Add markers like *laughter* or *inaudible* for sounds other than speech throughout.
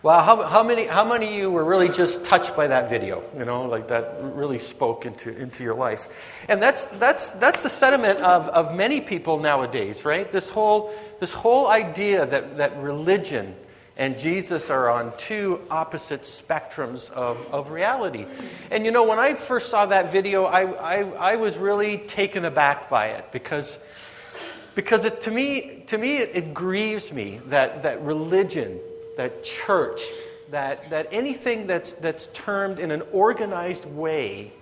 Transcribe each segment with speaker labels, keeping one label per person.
Speaker 1: Well, how, how, many, how many of you were really just touched by that video? You know, like that really spoke into, into your life. And that's, that's, that's the sentiment of, of many people nowadays, right? This whole, this whole idea that, that religion and Jesus are on two opposite spectrums of, of reality. And you know, when I first saw that video, I, I, I was really taken aback by it because, because it, to me, to me it, it grieves me that, that religion that church, that, that anything that's, that's termed in an organized way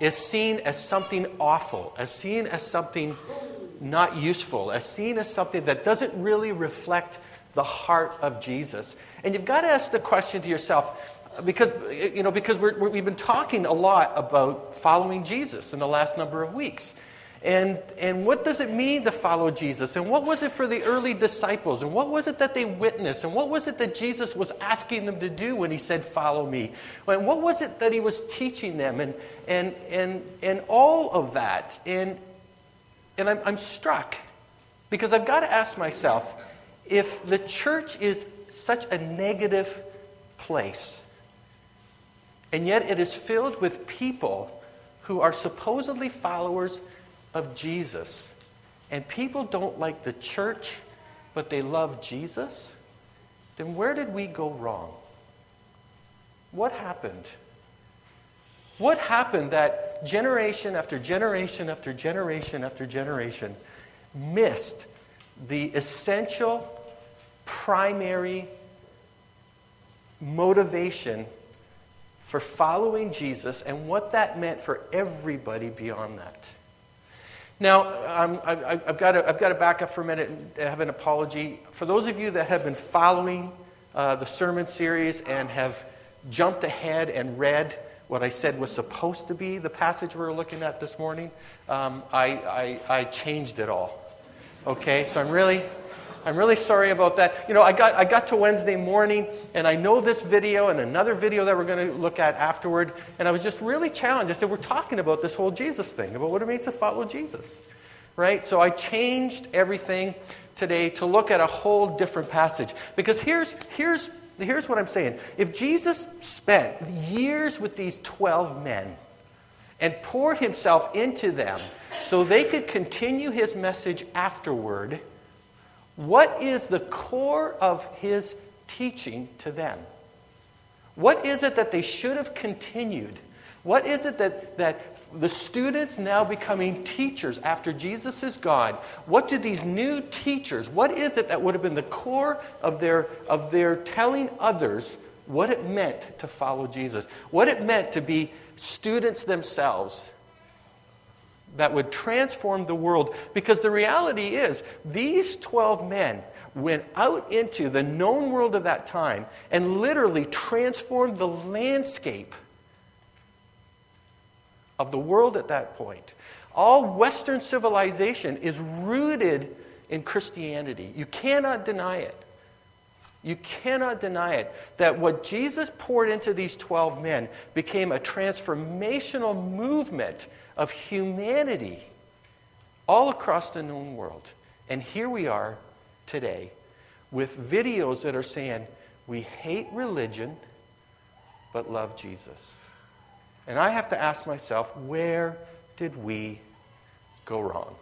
Speaker 1: is seen as something awful, as seen as something not useful, as seen as something that doesn't really reflect the heart of Jesus. And you've got to ask the question to yourself, because, you know, because we have been talking a lot about following Jesus in the last number of weeks. And, and what does it mean to follow Jesus? And what was it for the early disciples? And what was it that they witnessed? And what was it that Jesus was asking them to do when he said, Follow me? And what was it that he was teaching them? And, and, and, and all of that. And, and I'm, I'm struck because I've got to ask myself if the church is such a negative place, and yet it is filled with people who are supposedly followers of Jesus, and people don't like the church, but they love Jesus, then where did we go wrong? What happened? What happened that generation after generation after generation after generation missed the essential, primary motivation for following Jesus and what that meant for everybody beyond that? Now, I, have got to back up for a minute and have an apology. For those of you that have been following uh, the sermon series and have jumped ahead and read what I said was supposed to be the passage we were looking at this morning, um, I, I, I changed it all. Okay, so I'm really, I'm really sorry about that. You know, I got, I got to Wednesday morning, and I know this video and another video that we're going to look at afterward, and I was just really challenged. I said, We're talking about this whole Jesus thing, about what it means to follow Jesus. Right? So I changed everything today to look at a whole different passage. Because here's, here's, here's what I'm saying. If Jesus spent years with these 12 men and poured himself into them so they could continue his message afterward, what is the core of his teaching to them? What is it that they should have continued? What is it that, that the students now becoming teachers after Jesus is gone, what do these new teachers, what is it that would have been the core of their, of their telling others what it meant to follow Jesus? What it meant to be students themselves that would transform the world. Because the reality is, these 12 men went out into the known world of that time and literally transformed the landscape of the world at that point. All Western civilization is rooted in Christianity. You cannot deny it. You cannot deny it that what Jesus poured into these 12 men became a transformational movement of humanity all across the known world. And here we are today with videos that are saying, we hate religion, but love Jesus. And I have to ask myself, where did we go wrong?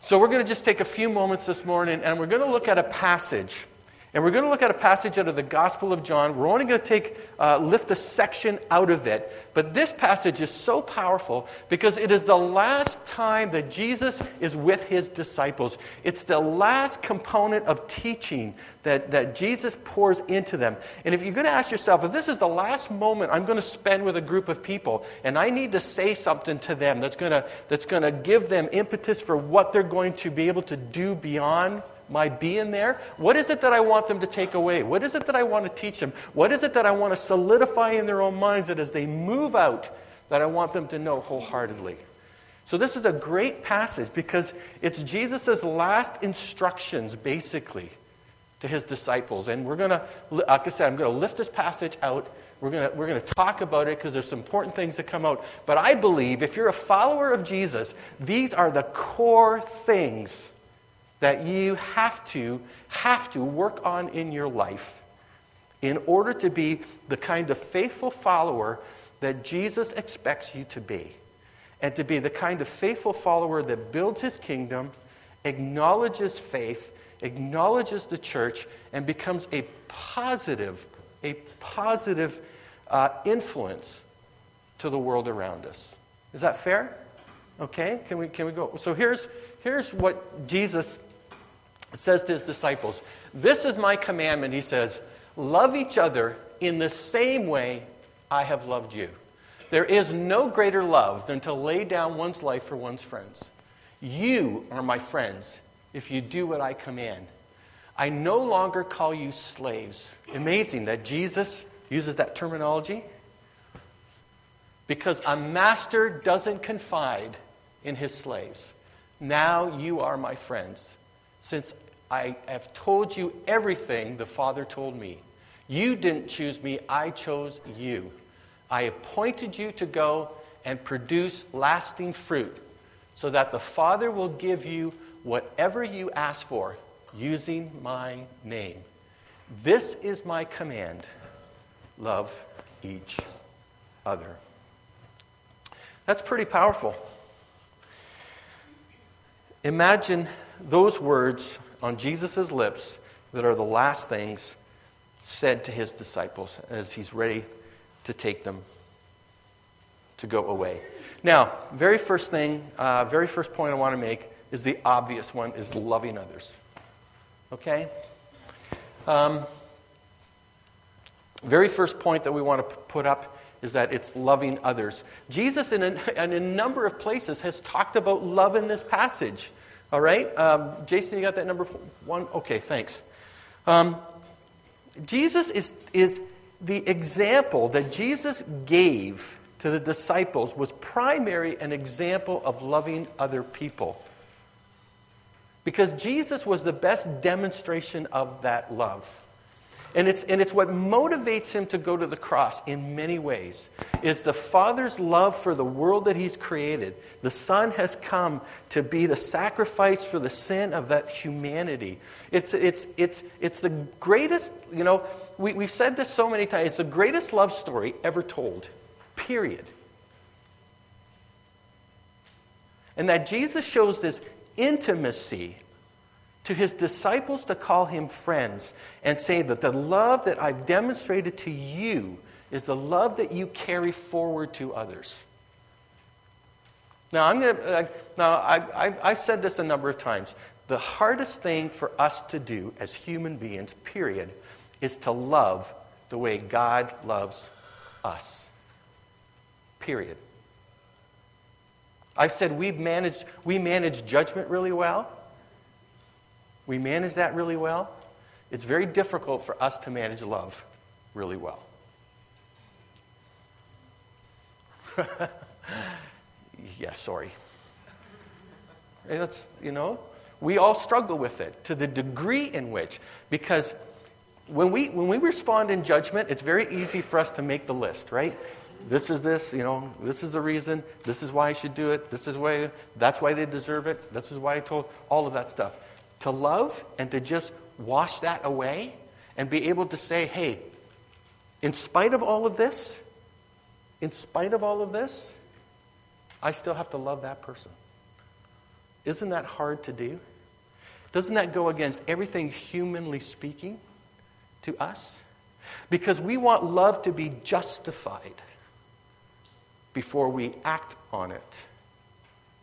Speaker 1: So we're going to just take a few moments this morning and we're going to look at a passage and we're going to look at a passage out of the Gospel of John. We're only going to take, uh, lift a section out of it. But this passage is so powerful because it is the last time that Jesus is with his disciples. It's the last component of teaching that, that Jesus pours into them. And if you're going to ask yourself, if this is the last moment I'm going to spend with a group of people and I need to say something to them that's going to, that's going to give them impetus for what they're going to be able to do beyond my being there? What is it that I want them to take away? What is it that I want to teach them? What is it that I want to solidify in their own minds that as they move out, that I want them to know wholeheartedly? So, this is a great passage because it's Jesus' last instructions, basically, to his disciples. And we're going to, like I said, I'm going to lift this passage out. We're going to, we're going to talk about it because there's some important things that come out. But I believe if you're a follower of Jesus, these are the core things that you have to have to work on in your life in order to be the kind of faithful follower that Jesus expects you to be, and to be the kind of faithful follower that builds his kingdom, acknowledges faith, acknowledges the church, and becomes a positive, a positive uh, influence to the world around us. Is that fair? Okay, can we, can we go? So here's, here's what Jesus says to his disciples This is my commandment, he says love each other in the same way I have loved you. There is no greater love than to lay down one's life for one's friends. You are my friends if you do what I command. I no longer call you slaves. Amazing that Jesus uses that terminology. Because a master doesn't confide in his slaves. Now you are my friends, since I have told you everything the Father told me. You didn't choose me, I chose you. I appointed you to go and produce lasting fruit, so that the Father will give you whatever you ask for using my name. This is my command love each other. That's pretty powerful. Imagine those words on Jesus' lips that are the last things said to his disciples as he's ready to take them to go away. Now, very first thing, uh, very first point I want to make is the obvious one is loving others. Okay? Um, very first point that we want to put up is that it's loving others. Jesus, in a, *laughs* in a number of places, has talked about love in this passage. All right? Um, Jason, you got that number one? Okay, thanks. Um, Jesus is, is the example that Jesus gave to the disciples was primary an example of loving other people. Because Jesus was the best demonstration of that love. And it's, and it's what motivates him to go to the cross in many ways is the father's love for the world that he's created. The son has come to be the sacrifice for the sin of that humanity. It's, it's, it's, it's the greatest you know we, we've said this so many times it's the greatest love story ever told period. And that jesus shows this intimacy to his disciples to call him friends and say that the love that I've demonstrated to you is the love that you carry forward to others. Now, I'm to, uh, now I, I, I've said this a number of times. The hardest thing for us to do as human beings, period, is to love the way God loves us. Period. I've said we've managed, we manage judgment really well we manage that really well, it's very difficult for us to manage love really well. *laughs* yeah, sorry. And that's, you know, we all struggle with it to the degree in which, because when we, when we respond in judgment, it's very easy for us to make the list, right? This is this, you know, this is the reason, this is why I should do it, this is why, that's why they deserve it, this is why I told, all of that stuff to love and to just wash that away and be able to say, hey, in spite of all of this, in spite of all of this, I still have to love that person. Isn't that hard to do? Doesn't that go against everything humanly speaking to us? Because we want love to be justified before we act on it,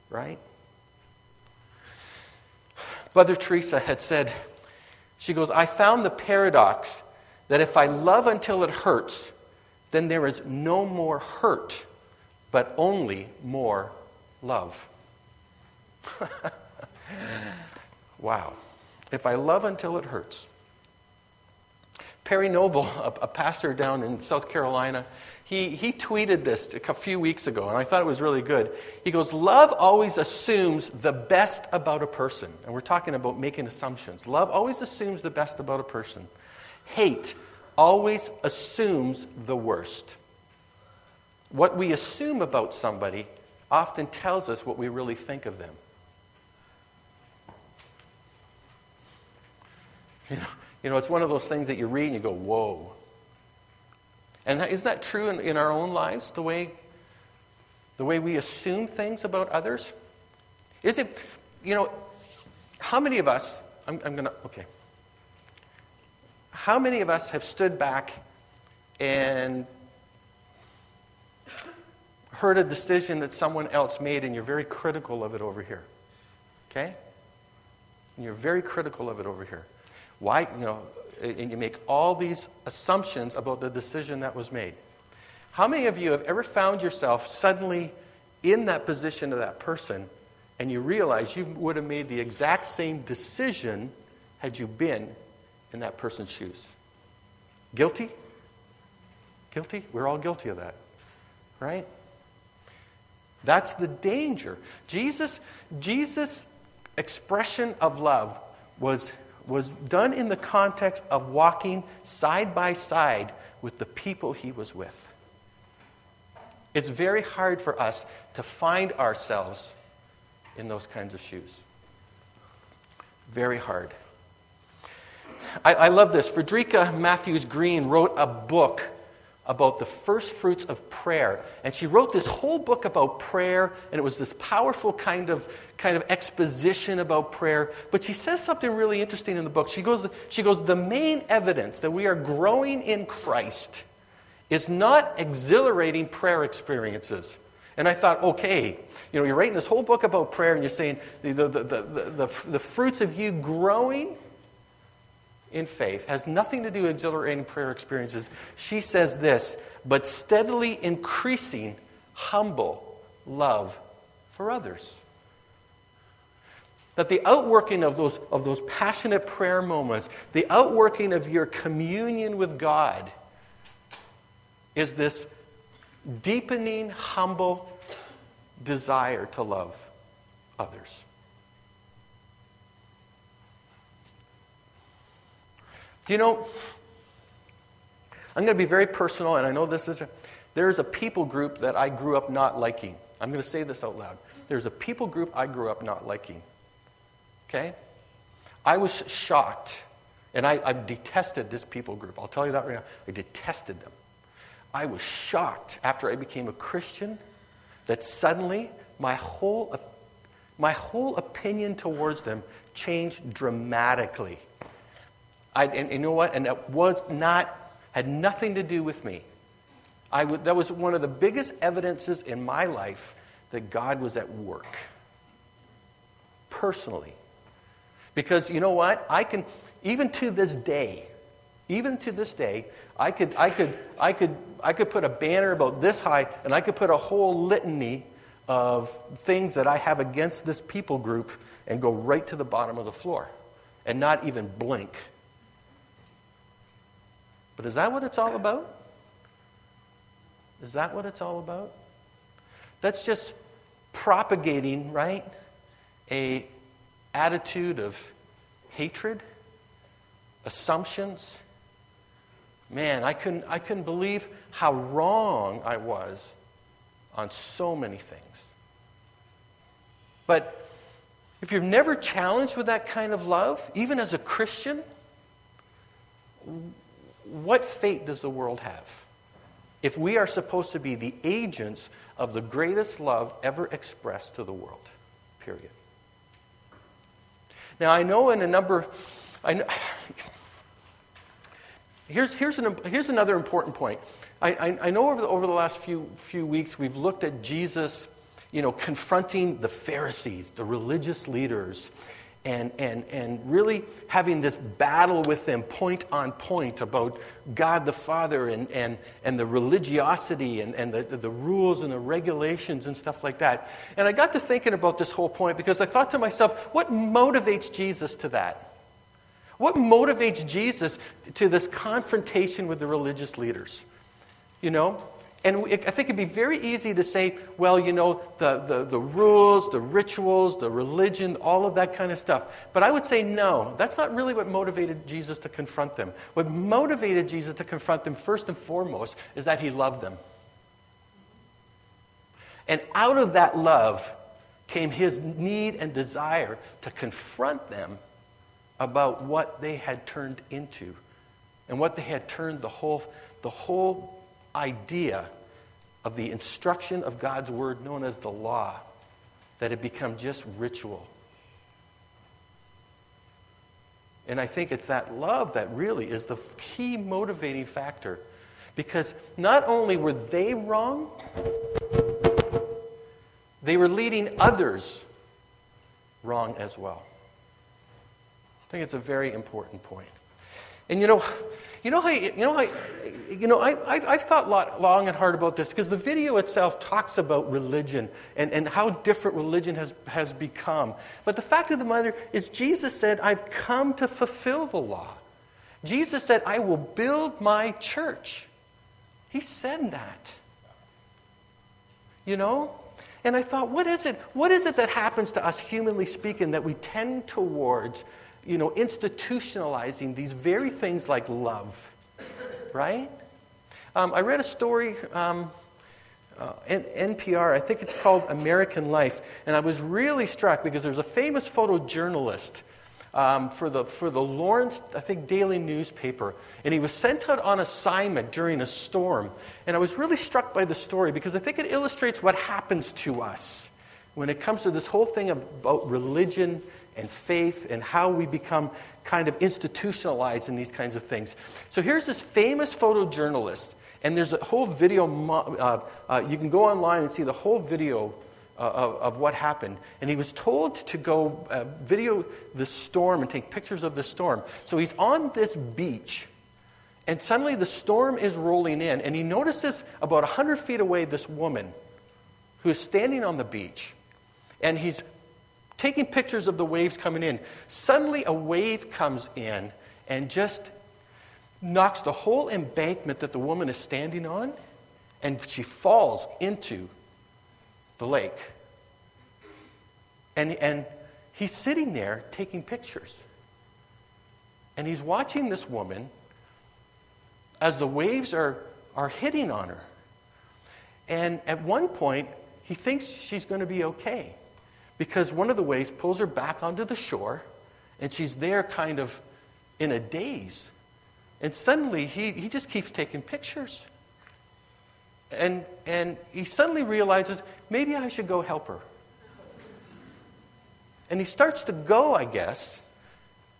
Speaker 1: right? Mother Teresa had said, she goes, I found the paradox that if I love until it hurts, then there is no more hurt, but only more love. *laughs* wow. If I love until it hurts. Perry Noble, a, a pastor down in South Carolina, he, he tweeted this a few weeks ago, and I thought it was really good. He goes, Love always assumes the best about a person. And we're talking about making assumptions. Love always assumes the best about a person. Hate always assumes the worst. What we assume about somebody often tells us what we really think of them. You know, you know, it's one of those things that you read and you go, whoa. And isn't that true in, in our own lives, the way, the way we assume things about others? Is it, you know, how many of us, I'm, I'm going to, okay. How many of us have stood back and heard a decision that someone else made and you're very critical of it over here? Okay? And you're very critical of it over here. Why, you know, and you make all these assumptions about the decision that was made. How many of you have ever found yourself suddenly in that position of that person and you realize you would have made the exact same decision had you been in that person's shoes? Guilty? Guilty? We're all guilty of that, right? That's the danger. Jesus, Jesus' expression of love was was done in the context of walking side by side with the people he was with. It's very hard for us to find ourselves in those kinds of shoes. Very hard. I, I love this. Frederica Mathewes-Green wrote a book about the first fruits of prayer. And she wrote this whole book about prayer, and it was this powerful kind of, kind of exposition about prayer. But she says something really interesting in the book. She goes, she goes, The main evidence that we are growing in Christ is not exhilarating prayer experiences. And I thought, okay, you know, you're writing this whole book about prayer, and you're saying the, the, the, the, the, the fruits of you growing in faith has nothing to do with exhilarating prayer experiences. She says this, but steadily increasing humble love for others. That the outworking of those, of those passionate prayer moments, the outworking of your communion with God, is this deepening, humble desire to love others. Do you know, I'm going to be very personal, and I know this is, there's a people group that I grew up not liking. I'm going to say this out loud. There's a people group I grew up not liking. Okay? I was shocked, and I, I detested this people group. I'll tell you that right now. I detested them. I was shocked after I became a Christian that suddenly my whole, my whole opinion towards them changed dramatically. I, and, and you know what? And that was not, had nothing to do with me. I w- that was one of the biggest evidences in my life that God was at work. Personally. Because you know what? I can, even to this day, even to this day, I could, I could, I could, I could put a banner about this high and I could put a whole litany of things that I have against this people group and go right to the bottom of the floor and not even blink but is that what it's all about? Is that what it's all about? That's just propagating, right? A attitude of hatred, assumptions. Man, I couldn't, I couldn't believe how wrong I was on so many things. But if you're never challenged with that kind of love, even as a Christian, what fate does the world have if we are supposed to be the agents of the greatest love ever expressed to the world? Period. Now, I know in a number, I know, here's, here's, an, here's another important point. I, I, I know over the, over the last few, few weeks we've looked at Jesus, you know, confronting the Pharisees, the religious leaders, and, and, and really having this battle with them point on point about God the Father and, and, and the religiosity and, and the, the rules and the regulations and stuff like that. And I got to thinking about this whole point because I thought to myself, what motivates Jesus to that? What motivates Jesus to this confrontation with the religious leaders? You know? And I think it'd be very easy to say, well, you know, the, the, the, rules, the rituals, the religion, all of that kind of stuff. But I would say, no, that's not really what motivated Jesus to confront them. What motivated Jesus to confront them, first and foremost, is that he loved them. And out of that love came his need and desire to confront them about what they had turned into and what they had turned the whole, the whole idea of the instruction of God's word known as the law that had become just ritual. And I think it's that love that really is the key motivating factor. Because not only were they wrong, they were leading others wrong as well. I think it's a very important point. And you know, you know how you know how, you know I, I, I've thought lot, long and hard about this because the video itself talks about religion and, and how different religion has, has become. But the fact of the matter is Jesus said, I've come to fulfill the law. Jesus said, I will build my church. He said that. You know? And I thought, what is it? What is it that happens to us, humanly speaking, that we tend towards you know, institutionalizing these very things like love, right? Um, I read a story, um, uh, NPR, I think it's called American Life, and I was really struck because there's a famous photojournalist um, for, the, for the Lawrence, I think, daily newspaper, and he was sent out on assignment during a storm. And I was really struck by the story because I think it illustrates what happens to us when it comes to this whole thing about religion and faith and how we become kind of institutionalized in these kinds of things. So here's this famous photojournalist, and there's a whole video. Uh, uh, you can go online and see the whole video uh, of, of, what happened. And he was told to go uh, video the storm and take pictures of the storm. So he's on this beach. And suddenly the storm is rolling in, and he notices about 100 feet away this woman who is standing on the beach. And he's taking pictures of the waves coming in. Suddenly, a wave comes in and just knocks the whole embankment that the woman is standing on, and she falls into the lake. And, and he's sitting there taking pictures. And he's watching this woman as the waves are, are hitting on her. And at one point, he thinks she's going to be okay because one of the waves pulls her back onto the shore, and she's there kind of in a daze. And suddenly, he, he just keeps taking pictures. And, and he suddenly realizes, maybe I should go help her. And he starts to go, I guess,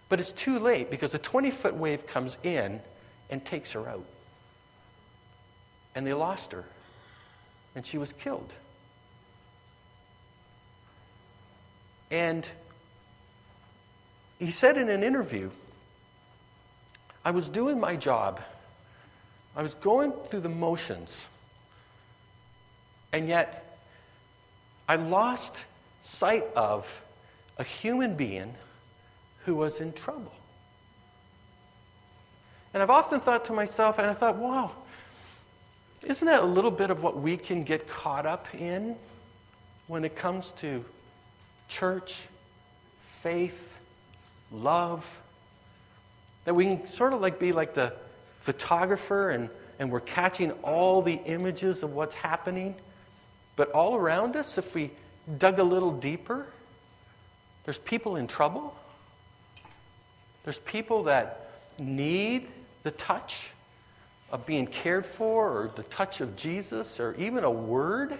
Speaker 1: but it's too late because a 20 foot wave comes in and takes her out. And they lost her, and she was killed. And he said in an interview, I was doing my job. I was going through the motions. And yet, I lost sight of a human being who was in trouble. And I've often thought to myself, and I thought, wow, isn't that a little bit of what we can get caught up in when it comes to church, faith, love. That we can sort of like be like the photographer and, and we're catching all the images of what's happening. But all around us, if we dug a little deeper, there's people in trouble. There's people that need the touch of being cared for or the touch of Jesus or even a word.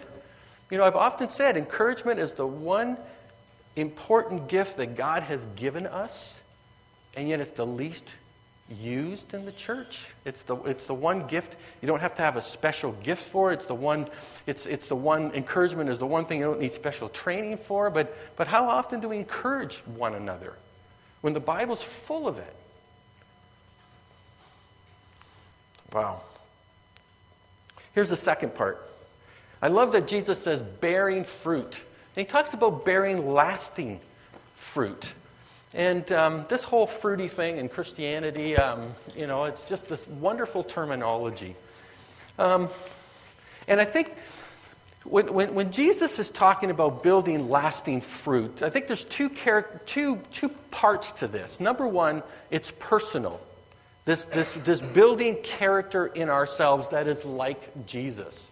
Speaker 1: You know, I've often said encouragement is the one important gift that God has given us, and yet it's the least used in the church. It's the, it's the one gift you don't have to have a special gift for. It's the one, it's, it's the one encouragement is the one thing you don't need special training for. But, but how often do we encourage one another when the Bible's full of it? Wow. Here's the second part. I love that Jesus says bearing fruit. And he talks about bearing lasting fruit. And um, this whole fruity thing in Christianity, um, you know, it's just this wonderful terminology. Um, and I think when, when, when, Jesus is talking about building lasting fruit, I think there's two, char- two, two parts to this. Number one, it's personal. This, this, this building character in ourselves that is like Jesus.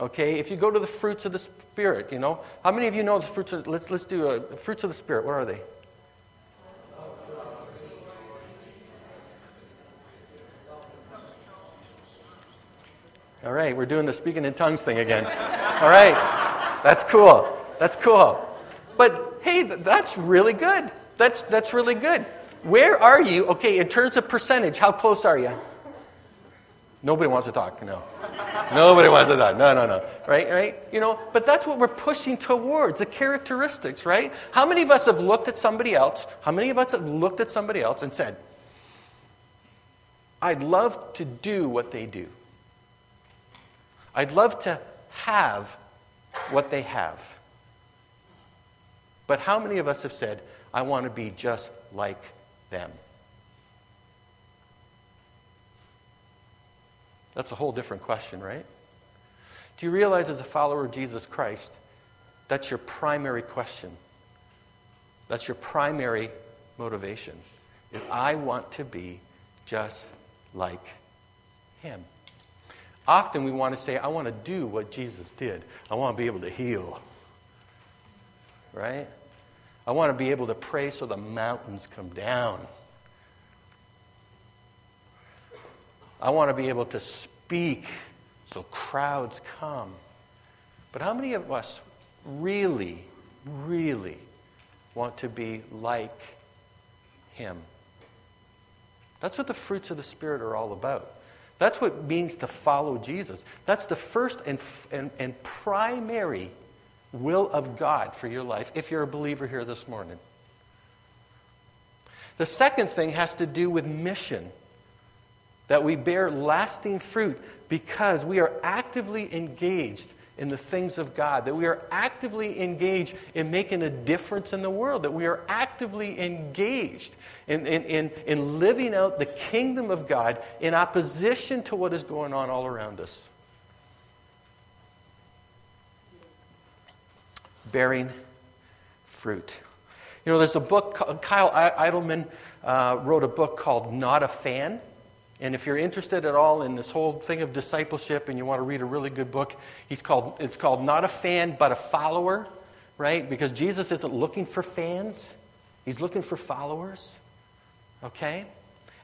Speaker 1: Okay, if you go to the fruits of the Spirit, you know, how many of you know the fruits of, let's, let's do uh, a, fruits of the Spirit. What are they? All right, we're doing the speaking in tongues thing again. All right, that's cool. That's cool. But hey, that's really good. That's, that's really good. Where are you? Okay, in terms of percentage, how close are you? Nobody wants to talk, no. Nobody wants to talk. No, no, no. Right, right? You know, but that's what we're pushing towards, the characteristics, right? How many of us have looked at somebody else? How many of us have looked at somebody else and said, I'd love to do what they do. I'd love to have what they have. But how many of us have said, I want to be just like them? That's a whole different question, right? Do you realize, as a follower of Jesus Christ, that's your primary question? That's your primary motivation. Is I want to be just like him. Often we want to say, I want to do what Jesus did. I want to be able to heal. Right? I want to be able to pray so the mountains come down. I want to be able to speak so crowds come. But how many of us really, really want to be like Him? That's what the fruits of the Spirit are all about. That's what it means to follow Jesus. That's the first and, and, and primary will of God for your life if you're a believer here this morning. The second thing has to do with mission that we bear lasting fruit because we are actively engaged in the things of God, that we are actively engaged in making a difference in the world, that we are actively engaged in, in, in, in living out the kingdom of God in opposition to what is going on all around us. Bearing fruit. You know, there's a book, Kyle Idleman uh, wrote a book called Not a Fan. And if you're interested at all in this whole thing of discipleship and you want to read a really good book, he's called, it's called Not a Fan, but a Follower, right? Because Jesus isn't looking for fans, he's looking for followers, okay?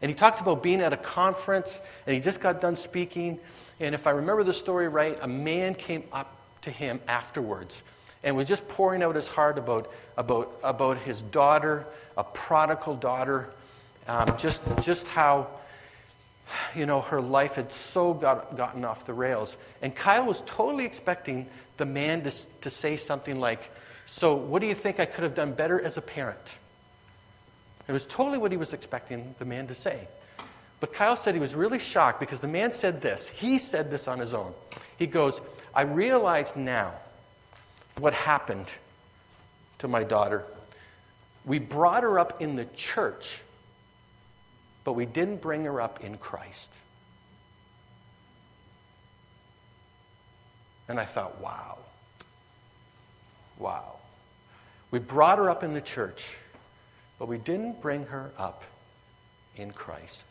Speaker 1: And he talks about being at a conference and he just got done speaking. And if I remember the story right, a man came up to him afterwards and was just pouring out his heart about, about, about his daughter, a prodigal daughter, um, just, just how *sighs* you know, her life had so got, gotten off the rails. And Kyle was totally expecting the man to, to say something like, So, what do you think I could have done better as a parent? It was totally what he was expecting the man to say. But Kyle said he was really shocked because the man said this. He said this on his own. He goes, I realize now what happened to my daughter. We brought her up in the church but we didn't bring her up in Christ. And I thought, wow. Wow. We brought her up in the church, but we didn't bring her up in Christ.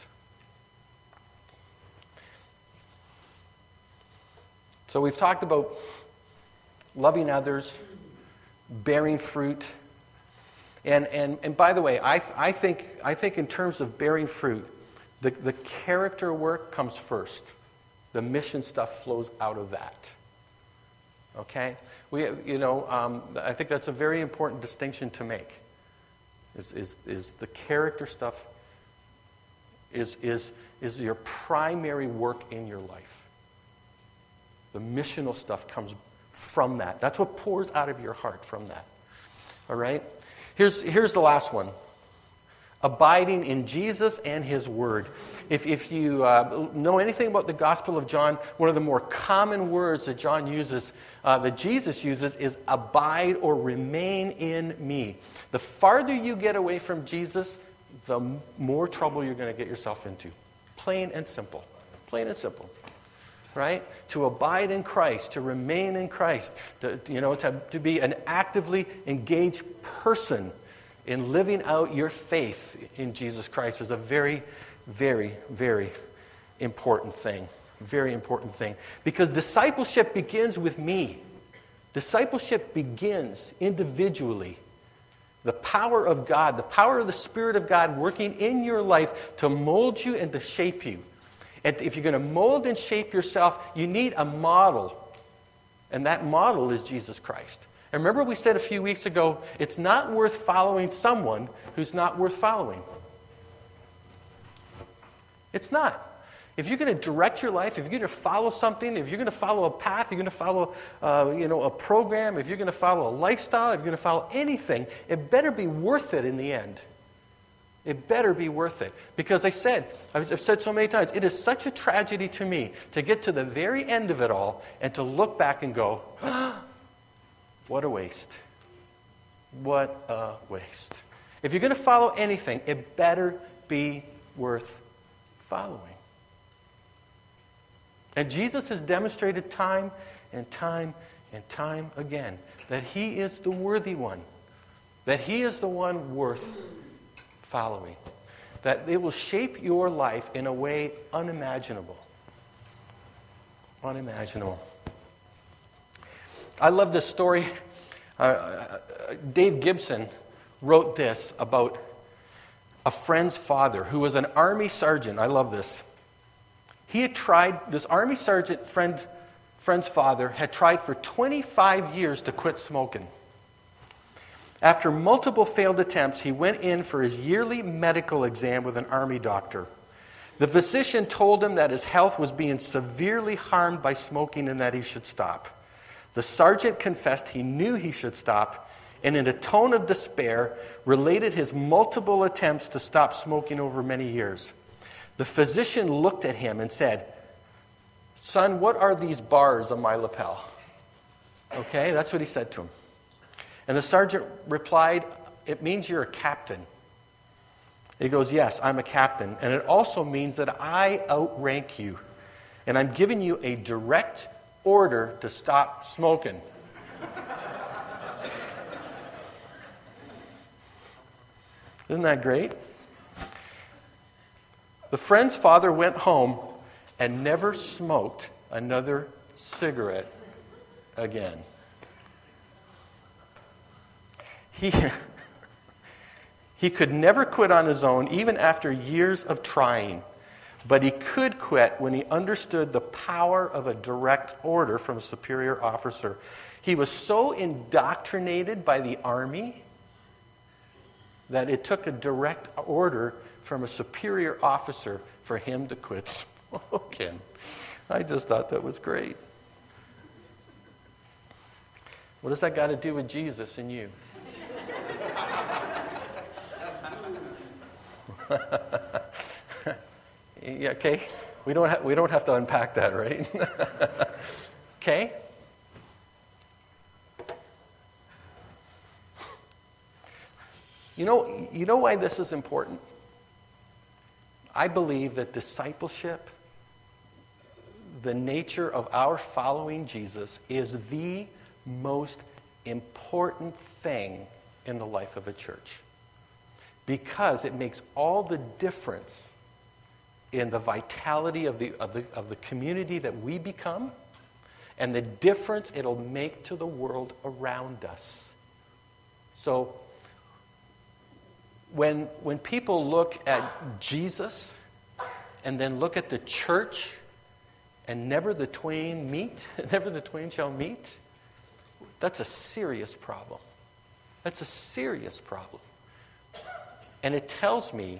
Speaker 1: So we've talked about loving others, bearing fruit, and, and, and by the way, I, I, think, I think in terms of bearing fruit, the, the character work comes first. The mission stuff flows out of that. Okay? We, you know, um, I think that's a very important distinction to make. Is, is, is the character stuff is, is, is your primary work in your life. The missional stuff comes from that. That's what pours out of your heart from that. All right? Here's, here's the last one abiding in Jesus and His Word. If, if you uh, know anything about the Gospel of John, one of the more common words that John uses, uh, that Jesus uses, is abide or remain in me. The farther you get away from Jesus, the more trouble you're going to get yourself into. Plain and simple. Plain and simple right? To abide in Christ, to remain in Christ, to, you know, to, to be an actively engaged person in living out your faith in Jesus Christ is a very, very, very important thing. Very important thing. Because discipleship begins with me. Discipleship begins individually. The power of God, the power of the Spirit of God working in your life to mold you and to shape you if you're going to mold and shape yourself, you need a model. And that model is Jesus Christ. And remember, we said a few weeks ago it's not worth following someone who's not worth following. It's not. If you're going to direct your life, if you're going to follow something, if you're going to follow a path, you're going to follow uh, you know, a program, if you're going to follow a lifestyle, if you're going to follow anything, it better be worth it in the end. It better be worth it. Because I said, I've said so many times, it is such a tragedy to me to get to the very end of it all and to look back and go, *gasps* what a waste. What a waste. If you're going to follow anything, it better be worth following. And Jesus has demonstrated time and time and time again that he is the worthy one, that he is the one worth following, that it will shape your life in a way unimaginable. Unimaginable. I love this story. Uh, uh, Dave Gibson wrote this about a friend's father who was an army sergeant. I love this. He had tried, this army sergeant friend, friend's father had tried for 25 years to quit smoking. After multiple failed attempts, he went in for his yearly medical exam with an army doctor. The physician told him that his health was being severely harmed by smoking and that he should stop. The sergeant confessed he knew he should stop and, in a tone of despair, related his multiple attempts to stop smoking over many years. The physician looked at him and said, Son, what are these bars on my lapel? Okay, that's what he said to him. And the sergeant replied, It means you're a captain. He goes, Yes, I'm a captain. And it also means that I outrank you. And I'm giving you a direct order to stop smoking. *laughs* Isn't that great? The friend's father went home and never smoked another cigarette again. He, *laughs* he could never quit on his own, even after years of trying. But he could quit when he understood the power of a direct order from a superior officer. He was so indoctrinated by the army that it took a direct order from a superior officer for him to quit *laughs* smoking. I just thought that was great. What does that got to do with Jesus and you? *laughs* okay? We don't, ha- we don't have to unpack that, right? *laughs* okay? You know, you know why this is important? I believe that discipleship, the nature of our following Jesus, is the most important thing in the life of a church because it makes all the difference in the vitality of the, of the, of the community that we become and the difference it'll make to the world around us. So, when, when people look at Jesus and then look at the church and never the twain meet, *laughs* never the twain shall meet, that's a serious problem. That's a serious problem. And it tells me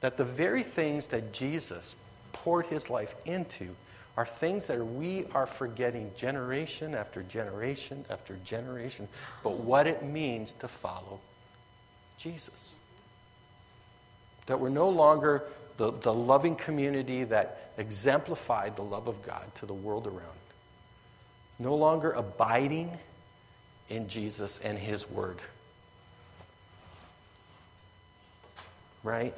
Speaker 1: that the very things that Jesus poured his life into are things that we are forgetting generation after generation after generation, but what it means to follow Jesus. That we're no longer the, the loving community that exemplified the love of God to the world around. No longer abiding in Jesus and his word. Right?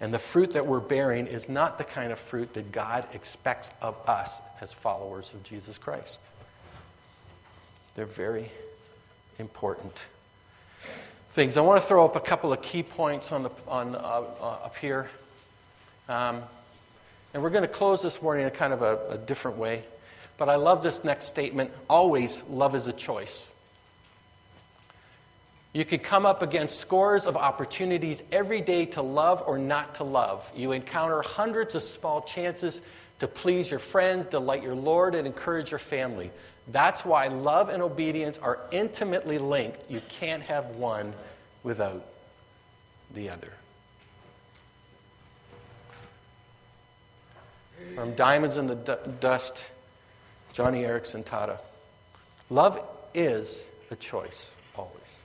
Speaker 1: And the fruit that we're bearing is not the kind of fruit that God expects of us as followers of Jesus Christ. They're very important things. I want to throw up a couple of key points on the, on, uh, uh, up here. Um, and we're going to close this morning in kind of a, a different way. But I love this next statement always, love is a choice. You could come up against scores of opportunities every day to love or not to love. You encounter hundreds of small chances to please your friends, delight your Lord, and encourage your family. That's why love and obedience are intimately linked. You can't have one without the other. From Diamonds in the D- Dust, Joni Eareckson Tada. Love is a choice, always.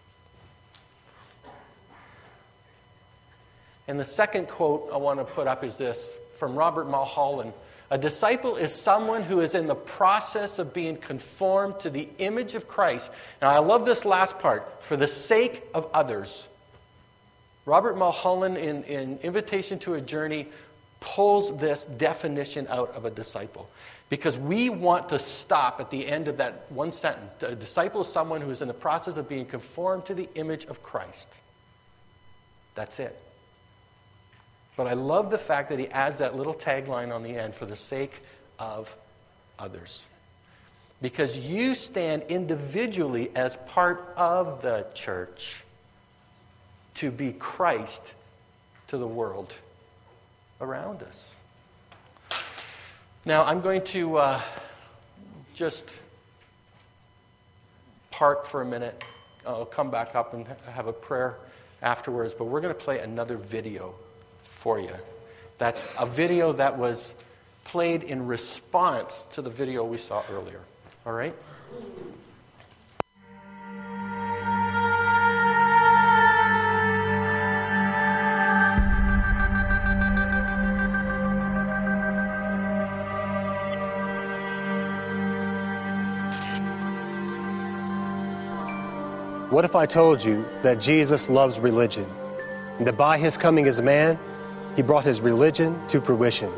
Speaker 1: And the second quote I want to put up is this from Robert Mulholland. A disciple is someone who is in the process of being conformed to the image of Christ. Now, I love this last part for the sake of others. Robert Mulholland, in, in Invitation to a Journey, pulls this definition out of a disciple. Because we want to stop at the end of that one sentence. A disciple is someone who is in the process of being conformed to the image of Christ. That's it. But I love the fact that he adds that little tagline on the end for the sake of others. Because you stand individually as part of the church to be Christ to the world around us. Now, I'm going to uh, just park for a minute. I'll come back up and have a prayer afterwards, but we're going to play another video for you. That's a video that was played in response to the video we saw earlier. All right?
Speaker 2: What if I told you that Jesus loves religion, and that by his coming as a man, he brought his religion to fruition.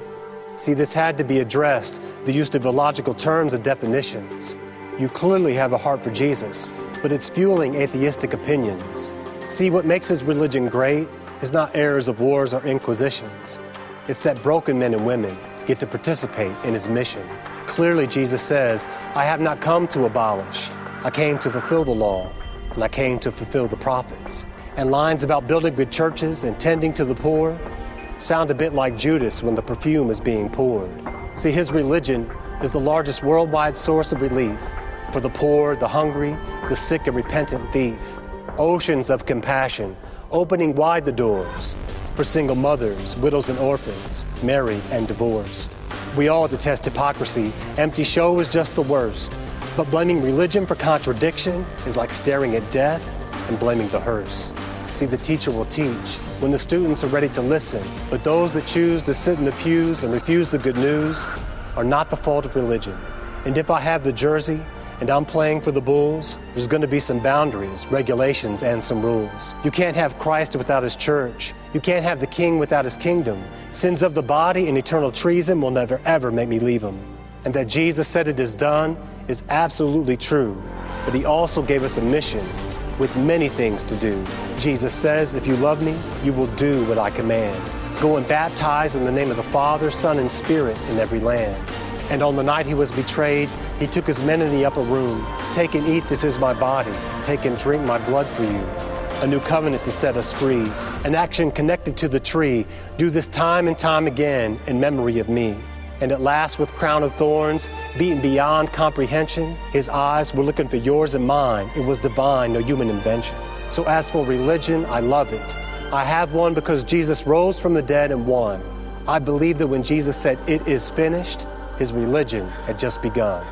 Speaker 2: See, this had to be addressed, the use of illogical terms and definitions. You clearly have a heart for Jesus, but it's fueling atheistic opinions. See, what makes his religion great is not errors of wars or inquisitions. It's that broken men and women get to participate in his mission. Clearly, Jesus says, I have not come to abolish. I came to fulfill the law, and I came to fulfill the prophets. And lines about building good churches and tending to the poor, sound a bit like Judas when the perfume is being poured. See, his religion is the largest worldwide source of relief for the poor, the hungry, the sick, and repentant thief. Oceans of compassion, opening wide the doors for single mothers, widows, and orphans, married and divorced. We all detest hypocrisy. Empty show is just the worst. But blaming religion for contradiction is like staring at death and blaming the hearse. See, the teacher will teach when the students are ready to listen, but those that choose to sit in the pews and refuse the good news are not the fault of religion. And if I have the jersey and I'm playing for the Bulls, there's going to be some boundaries, regulations, and some rules. You can't have Christ without his church. You can't have the king without his kingdom. Sins of the body and eternal treason will never ever make me leave him. And that Jesus said it is done is absolutely true. But he also gave us a mission with many things to do. Jesus says, If you love me, you will do what I command. Go and baptize in the name of the Father, Son, and Spirit in every land. And on the night he was betrayed, he took his men in the upper room. Take and eat, this is my body. Take and drink my blood for you. A new covenant to set us free. An action connected to the tree. Do this time and time again in memory of me and at last with crown of thorns, beaten beyond comprehension, his eyes were looking for yours and mine. It was divine, no human invention. So as for religion, I love it. I have one because Jesus rose from the dead and won. I believe that when Jesus said, It is finished, his religion had just begun.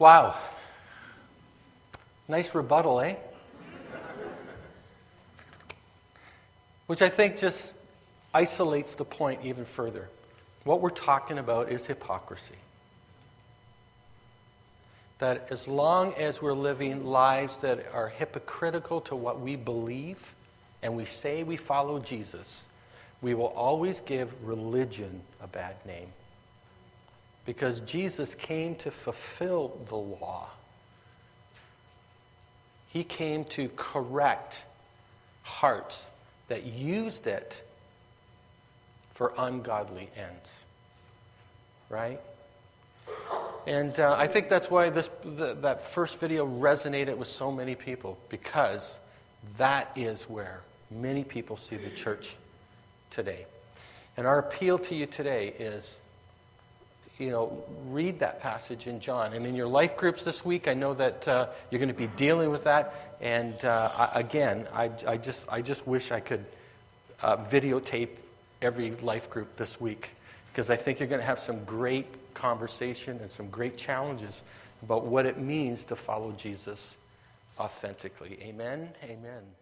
Speaker 1: Wow. Nice rebuttal, eh? Which I think just isolates the point even further. What we're talking about is hypocrisy. That as long as we're living lives that are hypocritical to what we believe and we say we follow Jesus, we will always give religion a bad name. Because Jesus came to fulfill the law. He came to correct hearts that used it for ungodly ends. Right? And uh, I think that's why this, the, that first video resonated with so many people, because that is where many people see the church today. And our appeal to you today is you know, read that passage in John. And in your life groups this week, I know that uh, you're going to be dealing with that. And uh, I, again, I, I, just, I just wish I could uh, videotape every life group this week because I think you're going to have some great conversation and some great challenges about what it means to follow Jesus authentically. Amen. Amen.